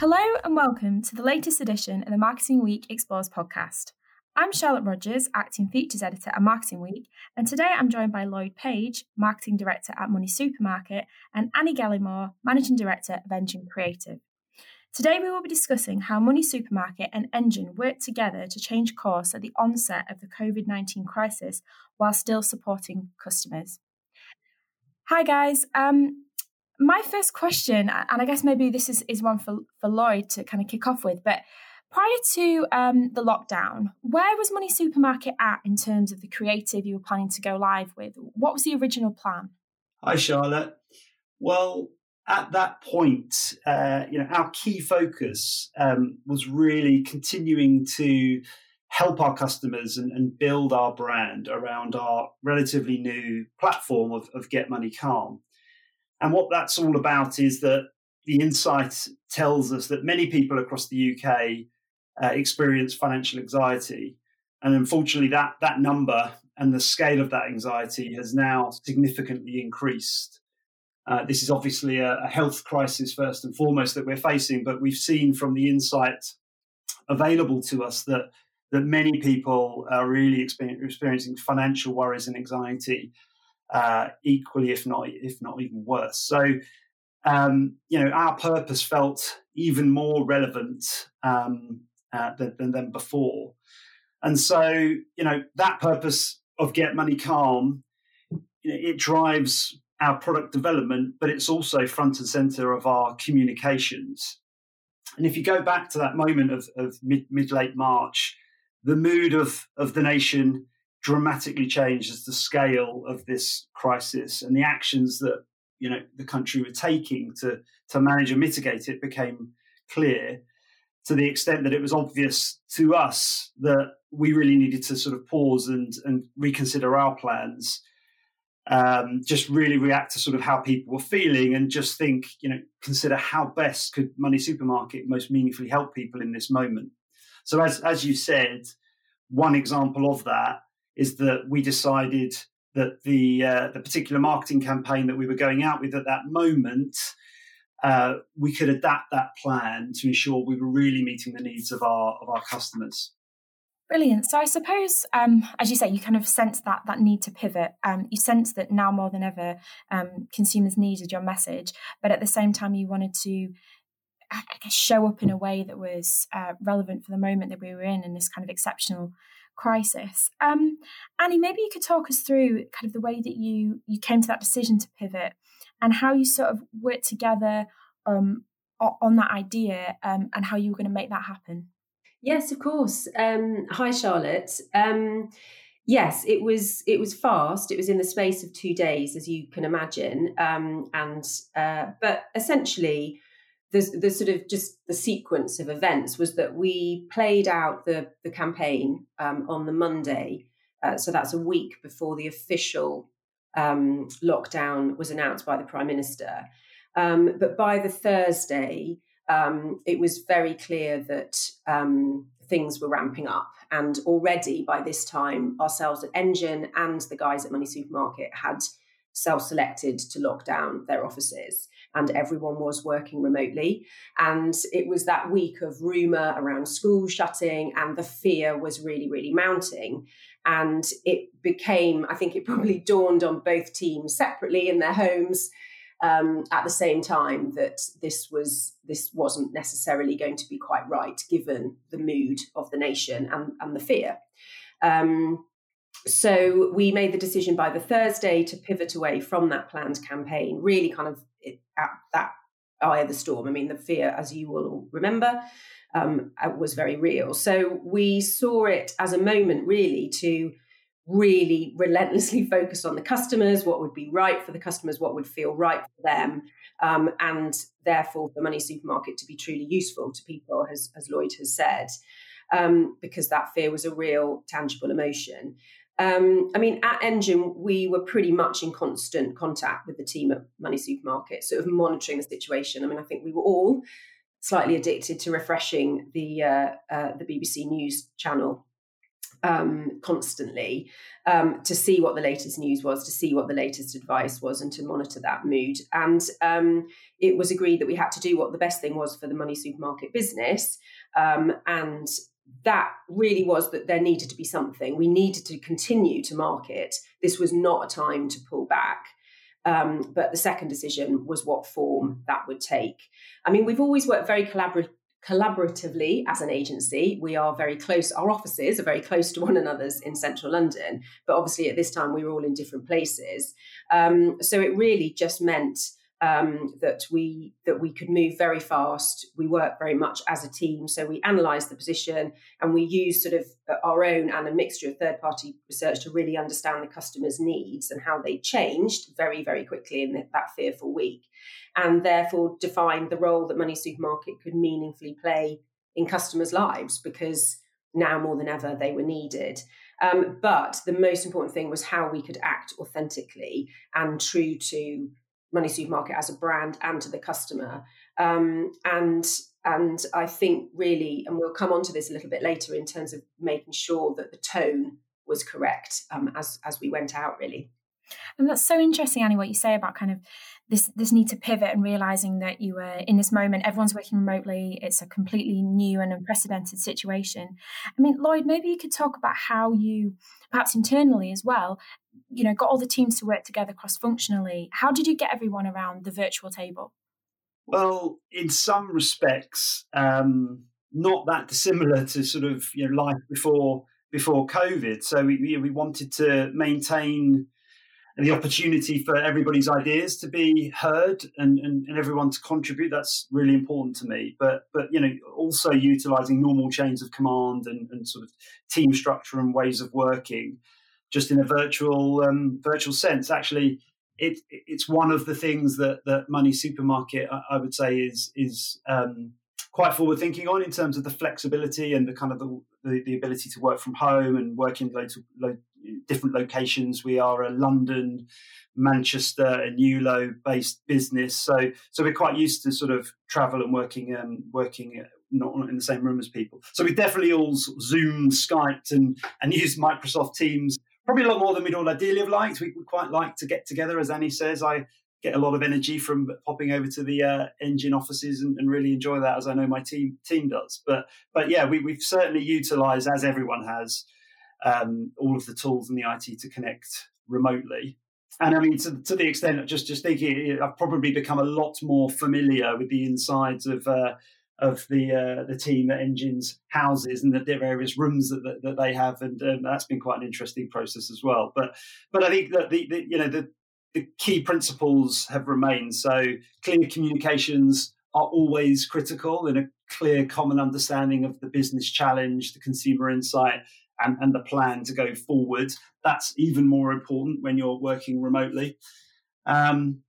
Hello and welcome to the latest edition of the Marketing Week Explores podcast. I'm Charlotte Rogers, Acting Features Editor at Marketing Week, and today I'm joined by Lloyd Page, Marketing Director at Money Supermarket, and Annie Gallimore, Managing Director of Engine Creative. Today we will be discussing how Money Supermarket and Engine worked together to change course at the onset of the COVID 19 crisis while still supporting customers. Hi guys, um, my first question, and I guess maybe this is, is one for, for Lloyd to kind of kick off with, but prior to um, the lockdown, where was Money Supermarket at in terms of the creative you were planning to go live with? What was the original plan? Hi, Charlotte. Well, at that point, uh, you know, our key focus um, was really continuing to help our customers and, and, build our brand around our relatively new platform of, of Get Money Calm. And what that's all about is that the insight tells us that many people across the UK uh, experience financial anxiety. And unfortunately, that, that number and the scale of that anxiety has now significantly increased. Uh, this is obviously a, a, health crisis, first and foremost, that we're facing, but we've seen from the insight available to us that, that many people are really experiencing financial worries and anxiety uh, equally, if not if not even worse. So, um, you know, our purpose felt even more relevant um, uh, than, than, than before, and so you know that purpose of Get Money Calm, it drives our product development, but it's also front and center of our communications. And if you go back to that moment of, of mid, mid late March, the mood of, of the nation dramatically changed as the scale of this crisis and the actions that you know the country were taking to to manage and mitigate it became clear to the extent that it was obvious to us that we really needed to sort of pause and and reconsider our plans um, just really react to sort of how people were feeling and just think you know consider how best could money supermarket most meaningfully help people in this moment. So as as you said one example of that is that we decided that the uh, the particular marketing campaign that we were going out with at that moment, uh, we could adapt that plan to ensure we were really meeting the needs of our of our customers. Brilliant. So I suppose, um, as you say, you kind of sense that that need to pivot. Um, you sense that now more than ever, um, consumers needed your message, but at the same time, you wanted to I guess, show up in a way that was uh, relevant for the moment that we were in in this kind of exceptional crisis. Um, Annie, maybe you could talk us through kind of the way that you you came to that decision to pivot and how you sort of worked together um, on that idea um, and how you were going to make that happen. Yes, of course. Um, hi, Charlotte. Um, yes, it was it was fast. It was in the space of two days, as you can imagine, um, and uh, but essentially the, the sort of just the sequence of events was that we played out the, the campaign um, on the Monday. Uh, so that's a week before the official um, lockdown was announced by the Prime Minister. Um, but by the Thursday, um, it was very clear that um, things were ramping up. And already by this time, ourselves at Engine and the guys at Money Supermarket had self selected to lock down their offices and everyone was working remotely. And it was that week of rumour around school shutting, and the fear was really, really mounting. And it became, I think it probably dawned on both teams separately in their homes. Um, at the same time that this was this wasn't necessarily going to be quite right given the mood of the nation and, and the fear. Um, so we made the decision by the Thursday to pivot away from that planned campaign, really kind of at that eye of the storm. I mean, the fear, as you will remember, um, uh, was very real. So we saw it as a moment really to really relentlessly focus on the customers, what would be right for the customers, what would feel right for them, um, and therefore the money supermarket to be truly useful to people, as, as Lloyd has said, um, because that fear was a real tangible emotion. Um, I mean, at Engine, we were pretty much in constant contact with the team at Money Supermarket, sort of monitoring the situation. I mean, I think we were all slightly addicted to refreshing the uh, uh, the BBC News channel um, constantly um, to see what the latest news was, to see what the latest advice was, and to monitor that mood. And um, it was agreed that we had to do what the best thing was for the money supermarket business. Um, and that really was that there needed to be something. We needed to continue to market. This was not a time to pull back. Um, but the second decision was what form that would take. I mean, we've always worked very collaboratively as an agency. We are very close, our offices are very close to one another's in central London, but obviously at this time we were all in different places. Um, so it really just meant um, that we that we could move very fast. We work very much as a team, so we analyse the position and we use sort of uh, our own and a mixture of third party research to really understand the customer's needs and how they changed very very quickly in that fearful week, and therefore define the role that Money Supermarket could meaningfully play in customers' lives because now more than ever they were needed. Um, but the most important thing was how we could act authentically and true to Money Supermarket as a brand and to the customer. Um, and and I think really, and we'll come on to this a little bit later in terms of making sure that the tone was correct um, as as we went out really. And that's so interesting, Annie, what you say about kind of this this need to pivot and realizing that you were in this moment, everyone's working remotely. It's a completely new and unprecedented situation. I mean, Lloyd, maybe you could talk about how you, perhaps internally as well, you know, got all the teams to work together cross functionally. How did you get everyone around the virtual table? Well, in some respects, um, not that dissimilar to sort of you know life before before COVID. So we we wanted to maintain the opportunity for everybody's ideas to be heard and, and, and, everyone to contribute that's really important to me but but you know also utilizing normal chains of command and, and sort of team structure and ways of working just in a virtual um, virtual sense. Actually, it, it's one of the things that that Money Supermarket I, I would say is is um, quite forward thinking on in terms of the flexibility and the kind of the, the, the ability to work from home and work in local, lo, different locations. We are a London, Manchester, and Ewloe based business, so so we're quite used to sort of travel and working um, working not in the same room as people. So we definitely all Zoom, Skyped, and and used Microsoft Teams probably a lot more than we'd all ideally have liked. We would quite like to get together, as Annie says. I get a lot of energy from popping over to the uh, engine offices and, and, really enjoy that, as I know my team team does. But but yeah, we, have certainly utilised, as everyone has, um, all of the tools and the IT to connect remotely. And I mean, to, to the extent of just just thinking, I've probably become a lot more familiar with the insides of. Uh, of the uh, the team at Engines houses and the various rooms that, that, that they have, and um, that's been quite an interesting process as well. But but I think that the, the you know the the key principles have remained. So clear communications are always critical and a clear common understanding of the business challenge, the consumer insight, and, and the plan to go forward. That's even more important when you're working remotely. Um,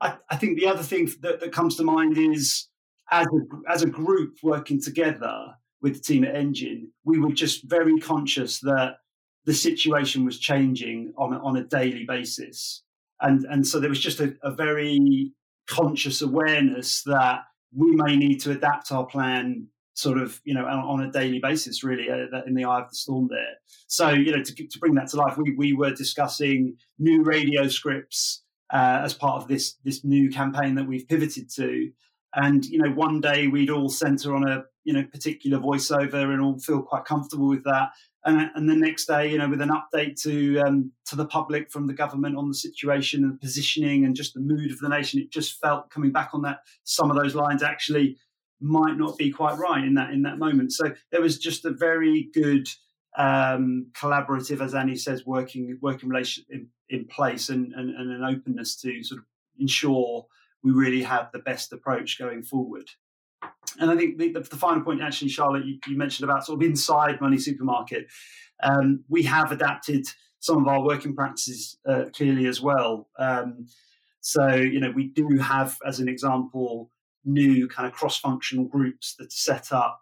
I, I, think the other thing that, that comes to mind is as a, as a group working together with the team at Engine, we were just very conscious that the situation was changing on on a daily basis, and and so there was just a, a very conscious awareness that we may need to adapt our plan sort of you know on, a daily basis really uh, in the eye of the storm there. So you know to, to bring that to life we, we were discussing new radio scripts uh, as part of this this new campaign that we've pivoted to. And you know one day we'd all center on a you know particular voiceover and all feel quite comfortable with that. And, and the next day you know with an update to um, to the public from the government on the situation and positioning and just the mood of the nation it just felt coming back on that some of those lines actually might not be quite right in that in that moment so there was just a very good um, collaborative as annie says working working relation in, in place and, and, and an openness to sort of ensure we really have the best approach going forward. And I think the, the, the final point, actually, Charlotte, you, you, mentioned about sort of inside Money Supermarket. Um, we have adapted some of our working practices uh, clearly as well. Um, so, you know, we do have, as an example, new kind of cross-functional groups that are set up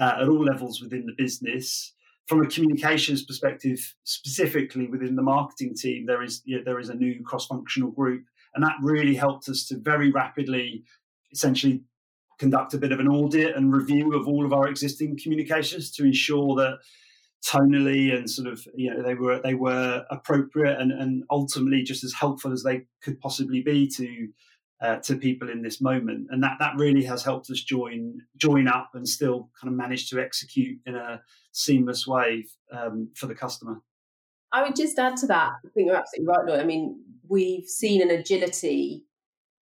uh, at all levels within the business. From a communications perspective, specifically within the marketing team, there is you know, there is a new cross-functional group and that really helped us to very rapidly essentially conduct a bit of an audit and review of all of our existing communications to ensure that tonally and sort of you know they were they were appropriate and, and ultimately just as helpful as they could possibly be to uh, to people in this moment and that that really has helped us join join up and still kind of manage to execute in a seamless way um, for the customer i would just add to that i think you're absolutely right Lloyd. i mean we've seen an agility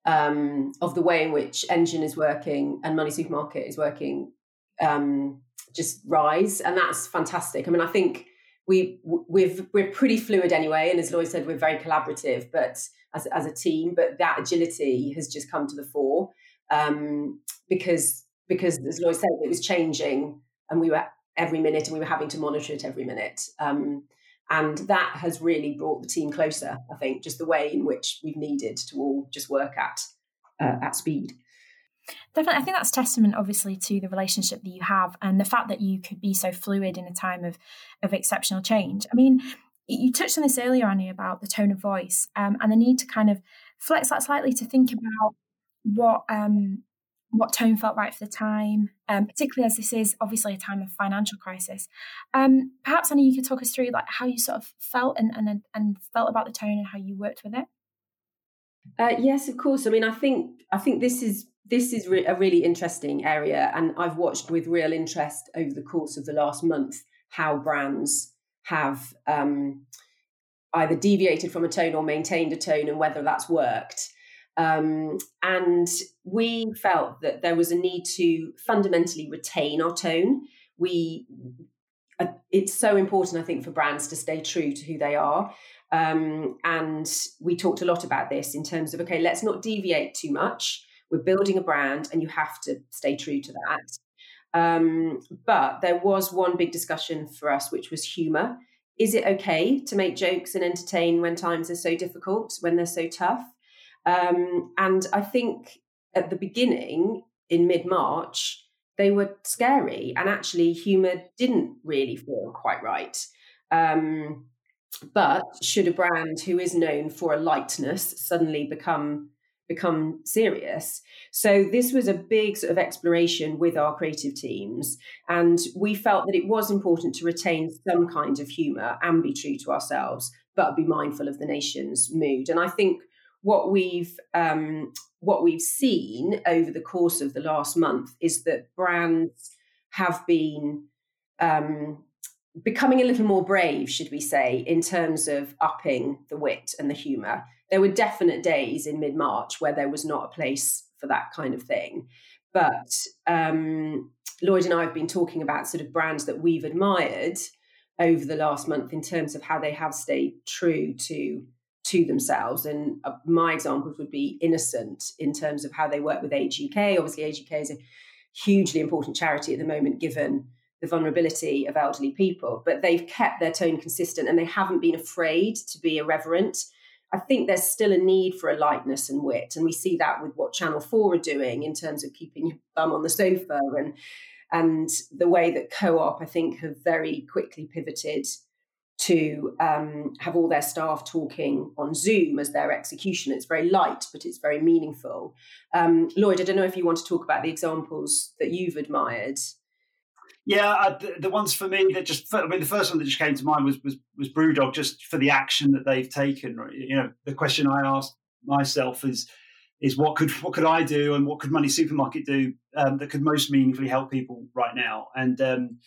um, of the way in which engine is working and money supermarket is working um, just rise, and that's fantastic. I mean, I think we we've we're pretty fluid anyway, and as Lloyd said, we're very collaborative, but as as a team, but that agility has just come to the fore um, because because as Lloyd said, it was changing, and we were every minute, and we were having to monitor it every minute. Um, and that has really brought the team closer. I think just the way in which we've needed to all just work at uh, at speed. Definitely, I think that's testament, obviously, to the relationship that you have and the fact that you could be so fluid in a time of of exceptional change. I mean, you touched on this earlier, Annie, about the tone of voice um, and the need to kind of flex that slightly to think about what um, what tone felt right for the time, um, particularly as this is obviously a time of financial crisis. Um, perhaps Annie, you could talk us through like how you sort of felt and and and felt about the tone and how you worked with it. Uh, yes, of course. I mean, I think I think this is this is re- a really interesting area, and I've watched with real interest over the course of the last month how brands have um, either deviated from a tone or maintained a tone, and whether that's worked. Um, and we felt that there was a need to fundamentally retain our tone. We uh, it's so important, I think, for brands to stay true to who they are. Um, and we talked a lot about this in terms of okay, let's not deviate too much we're building a brand, and you have to stay true to that. Um, but there was one big discussion for us, which was humor. Is it okay to make jokes and entertain when times are so difficult, when they're so tough? Um, and I think at the beginning, in mid March, they were scary, and actually, humor didn't really feel quite right. Um, but should a brand who is known for a lightness suddenly become become serious. So this was a big sort of exploration with our creative teams. And we felt that it was important to retain some kind of humour and be true to ourselves, but be mindful of the nation's mood. And I think what we've um, what we've seen over the course of the last month is that brands have been um, becoming a little more brave, should we say, in terms of upping the wit and the humour there were definite days in mid March where there was not a place for that kind of thing. But um, Lloyd and I have been talking about sort of brands that we've admired over the last month in terms of how they have stayed true to to themselves. And uh, my examples would be Innocent in terms of how they work with Age UK. Obviously, Age UK is a hugely important charity at the moment, given the vulnerability of elderly people. But they've kept their tone consistent and they haven't been afraid to be irreverent I think there's still a need for a lightness and wit, and we see that with what Channel Four are doing in terms of keeping your bum on the sofa and and the way that Co-op, I think, have very quickly pivoted to um, have all their staff talking on Zoom as their execution. It's very light, but it's very meaningful. Um, Lloyd, I don't know if you want to talk about the examples that you've admired yeah, uh, the, the, ones for me that just, I mean, the first one that just came to mind was was, was BrewDog, just for the action that they've taken. You know, the question I asked myself is, is what could what could I do and what could Money Supermarket do um, that could most meaningfully help people right now? And um,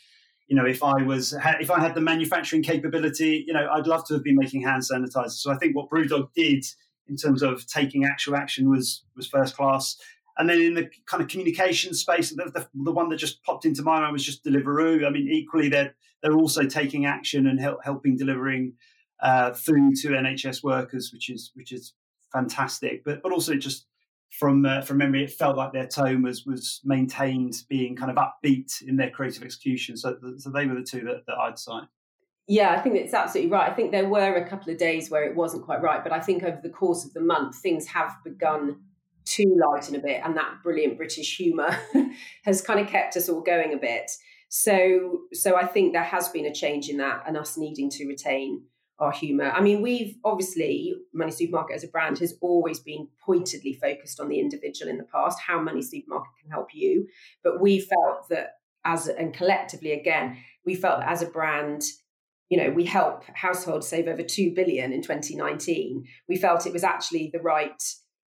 you know, if I was if I had the manufacturing capability, you know, I'd love to have been making hand sanitizer. So I think what BrewDog did in terms of taking actual action was was first class. And then in the kind of communication space, the, the, the, one that just popped into my mind was just Deliveroo. I mean, equally, they're they're also taking action and help, helping delivering uh, food to NHS workers, which is which is fantastic. But but also just from uh, from memory, it felt like their tone was was maintained, being kind of upbeat in their creative execution. So so they were the two that, that I'd cite. Yeah, I think it's absolutely right. I think there were a couple of days where it wasn't quite right, but I think over the course of the month, things have begun to lighten a bit, and that brilliant British humour has kind of kept us all going a bit. So, so I think there has been a change in that, and us needing to retain our humour. I mean, we've obviously Money Supermarket as a brand has always been pointedly focused on the individual in the past, how Money Supermarket can help you, but we felt that as and collectively again, we felt that as a brand, you know, we help households save over 2 billion in 2019. We felt it was actually the right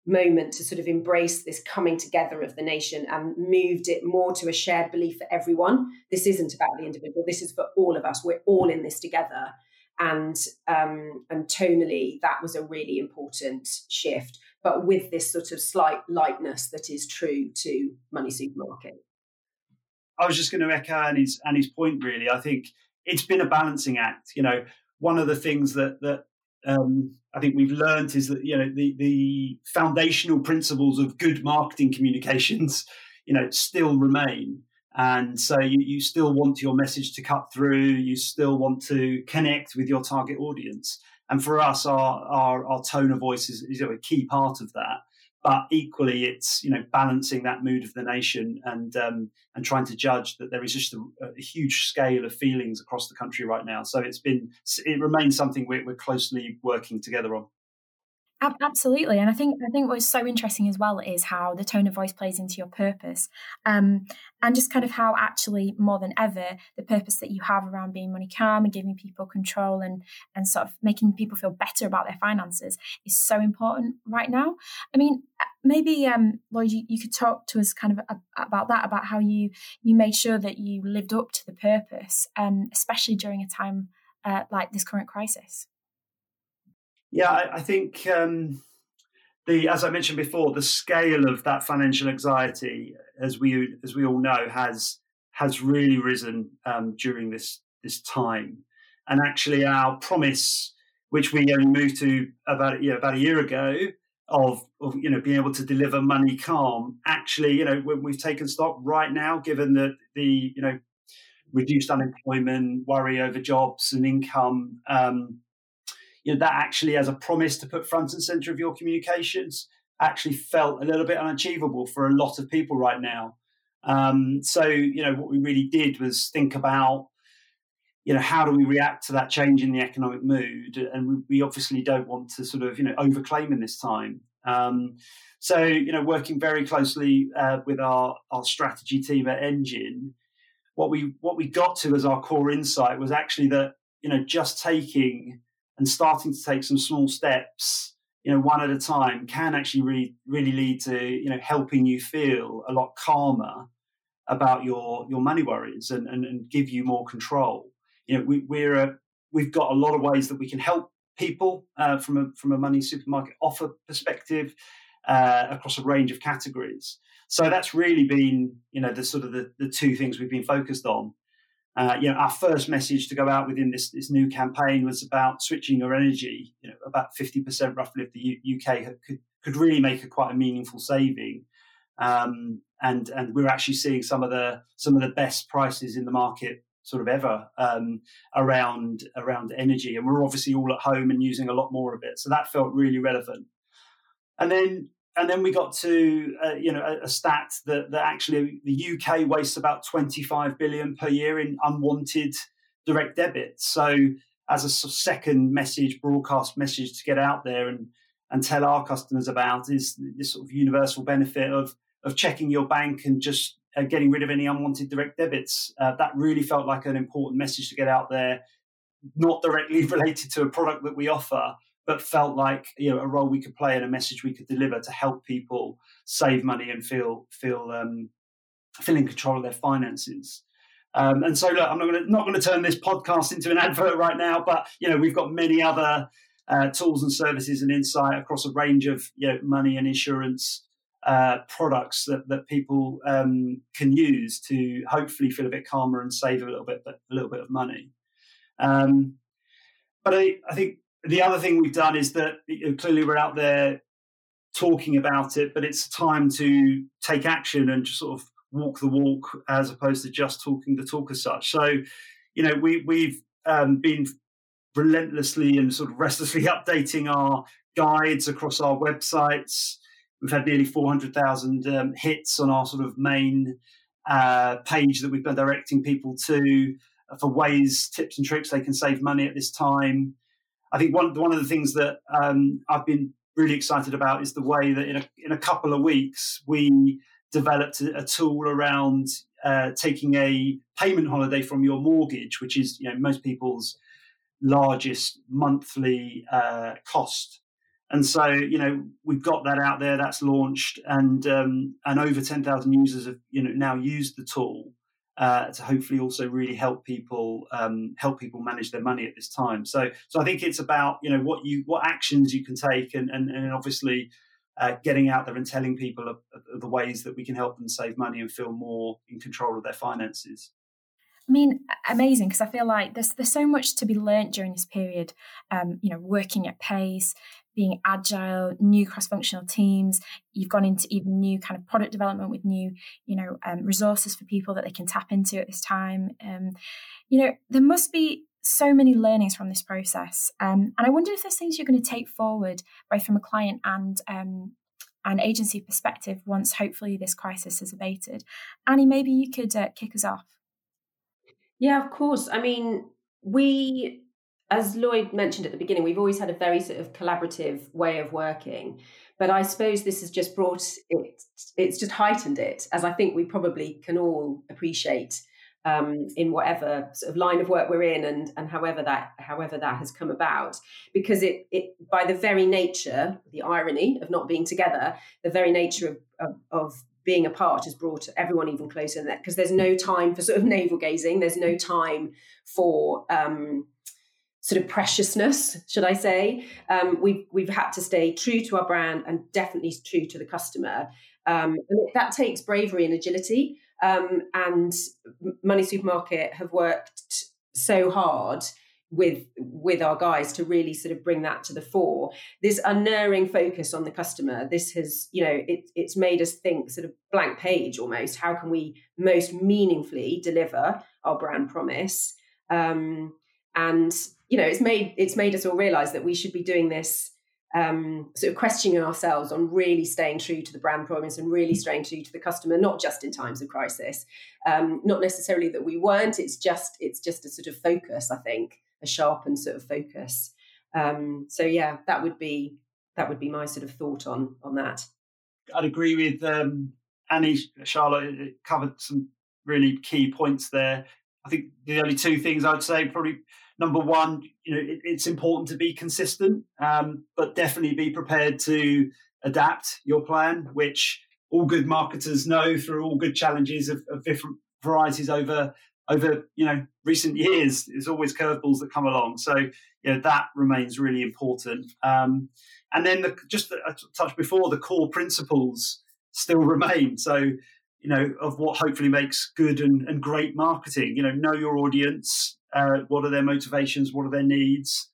moment to sort of embrace this coming together of the nation and moved it more to a shared belief for everyone. This isn't about the individual, this is for all of us. We're all in this together. And um, and tonally, that was a really important shift, but with this sort of slight lightness that is true to Money Supermarket. I was just going to echo Annie's Annie's point. Really, I think it's been a balancing act. You know, one of the things that that um, I think we've learned is that you know the the foundational principles of good marketing communications, you know, still remain. And so you, you still want your message to cut through. You still want to connect with your target audience. And for us, our our, our tone of voice is, is a key part of that but equally it's you know balancing that mood of the nation and um, and trying to judge that there is just a, a, huge scale of feelings across the country right now. So it's been it remains something we're, we're closely working together on. Absolutely, and I think I think what's so interesting as well is how the tone of voice plays into your purpose, um, and just kind of how actually more than ever the purpose that you have around being money calm and giving people control and and sort of making people feel better about their finances is so important right now. I mean, maybe um, Lloyd, you, you could talk to us kind of about that, about how you you made sure that you lived up to the purpose, um, especially during a time uh, like this current crisis. Yeah, I, I think um, the as I mentioned before, the scale of that financial anxiety, as we as we all know, has has really risen um, during this this time. And actually, our promise, which we only moved to about you know, about a year ago, of, of you know being able to deliver money calm, actually, you know, when we've taken stock right now, given that the you know reduced unemployment, worry over jobs and income, um, you know, that actually as a promise to put front and center of your communications actually felt a little bit unachievable for a lot of people right now. Um, so, you know, what we really did was think about, you know, how do we react to that change in the economic mood? And we, obviously don't want to sort of, you know, overclaim in this time. Um, so, you know, working very closely uh, with our, our strategy team at Engine, what we what we got to as our core insight was actually that, you know, just taking and starting to take some small steps you know one at a time can actually really really lead to you know helping you feel a lot calmer about your your money worries and and, and give you more control you know we, we're a, we've got a lot of ways that we can help people uh, from a from a money supermarket offer perspective uh, across a range of categories so that's really been you know the sort of the, the two things we've been focused on uh, you know, our first message to go out within this, this new campaign was about switching your energy. You know, about 50% roughly of the U- UK could, could really make a quite a meaningful saving. Um, and and we're actually seeing some of the some of the best prices in the market sort of ever um, around around energy. And we're obviously all at home and using a lot more of it. So that felt really relevant. And then and then we got to uh, you know a, a, stat that, that actually the UK wastes about 25 billion per year in unwanted direct debits. So as a second message, broadcast message to get out there and and tell our customers about is this sort of universal benefit of of checking your bank and just uh, getting rid of any unwanted direct debits. Uh, that really felt like an important message to get out there, not directly related to a product that we offer, but felt like you know a role we could play and a message we could deliver to help people save money and feel feel um, feel in control of their finances. Um, and so, look, I'm not going to not to turn this podcast into an advert right now, but you know we've got many other uh, tools and services and insight across a range of you know money and insurance uh, products that, that people um, can use to hopefully feel a bit calmer and save a little bit a little bit of money. Um, but I, I think the other thing we've done is that you know, clearly we're out there talking about it, but it's time to take action and just sort of walk the walk as opposed to just talking the talk as such. So, you know, we we've um, been relentlessly and sort of restlessly updating our guides across our websites. We've had nearly 400,000 um, hits on our sort of main uh, page that we've been directing people to for ways, tips, and tricks they can save money at this time. I think one one of the things that um, I've been really excited about is the way that in a in a couple of weeks we developed a, a tool around uh, taking a payment holiday from your mortgage, which is you know most people's largest monthly uh, cost. And so, you know, we've got that out there. That's launched, and um, and over ten thousand users have you know now used the tool uh, to hopefully also really help people um, help people manage their money at this time. So, so I think it's about you know what you what actions you can take, and and, and obviously uh, getting out there and telling people of, of the ways that we can help them save money and feel more in control of their finances. I mean, amazing because I feel like there's there's so much to be learnt during this period. Um, you know, working at pace, being agile, new cross-functional teams. You've gone into even new kind of product development with new, you know, um, resources for people that they can tap into at this time. Um, you know, there must be so many learnings from this process, um, and I wonder if there's things you're going to take forward, both from a client and um, an agency perspective, once hopefully this crisis has abated. Annie, maybe you could uh, kick us off. Yeah, of course. I mean, we, as Lloyd mentioned at the beginning, we've always had a very sort of collaborative way of working. But I suppose this has just brought it, it's just heightened it, as I think we probably can all appreciate um, in whatever sort of line of work we're in and, and however that however that has come about. Because it, it by the very nature, the irony of not being together, the very nature of, of, of being apart has brought everyone even closer than that because there's no time for sort of navel gazing. There's no time for um, sort of preciousness, should I say? Um, we've we've had to stay true to our brand and definitely true to the customer. Um, and that takes bravery and agility. Um, and Money Supermarket have worked so hard with with our guys to really sort of bring that to the fore this unerring focus on the customer this has you know it, it's made us think sort of blank page almost how can we most meaningfully deliver our brand promise um, and you know it's made it's made us all realize that we should be doing this um, sort of questioning ourselves on really staying true to the brand promise and really staying true to the customer, not just in times of crisis. Um, not necessarily that we weren't. It's just it's just a sort of focus, I think, a sharpened sort of focus. Um, so yeah, that would be that would be my sort of thought on on that. I'd agree with um, Annie, Charlotte. Covered some really key points there. I think the only two things I'd say probably number one, you know, it, it's important to be consistent, um, but definitely be prepared to adapt your plan, which all good marketers know through all good challenges of, of different varieties over over you know recent years. There's always curveballs that come along, so you know that remains really important. Um, and then the, just the, I touched before, the core principles still remain. So you know of what hopefully makes good and, and great marketing. You know, know your audience. Uh, what are their motivations? What are their needs?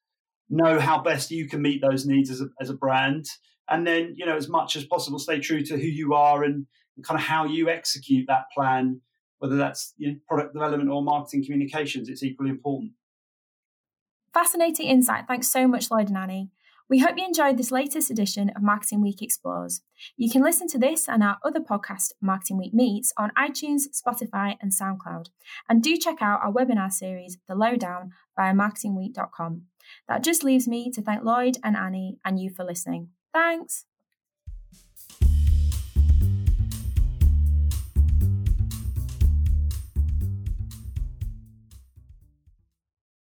Know how best you can meet those needs as a, as a brand, and then you know as much as possible stay true to who you are and, and kind of how you execute that plan whether that's product development or marketing communications, it's equally important. Fascinating insight. Thanks so much, Lloyd and Annie. We hope you enjoyed this latest edition of Marketing Week Explores. You can listen to this and our other podcast, Marketing Week Meets, on iTunes, Spotify, and SoundCloud. And do check out our webinar series, The Lowdown, via marketingweek.com. That just leaves me to thank Lloyd and Annie and you for listening. Thanks.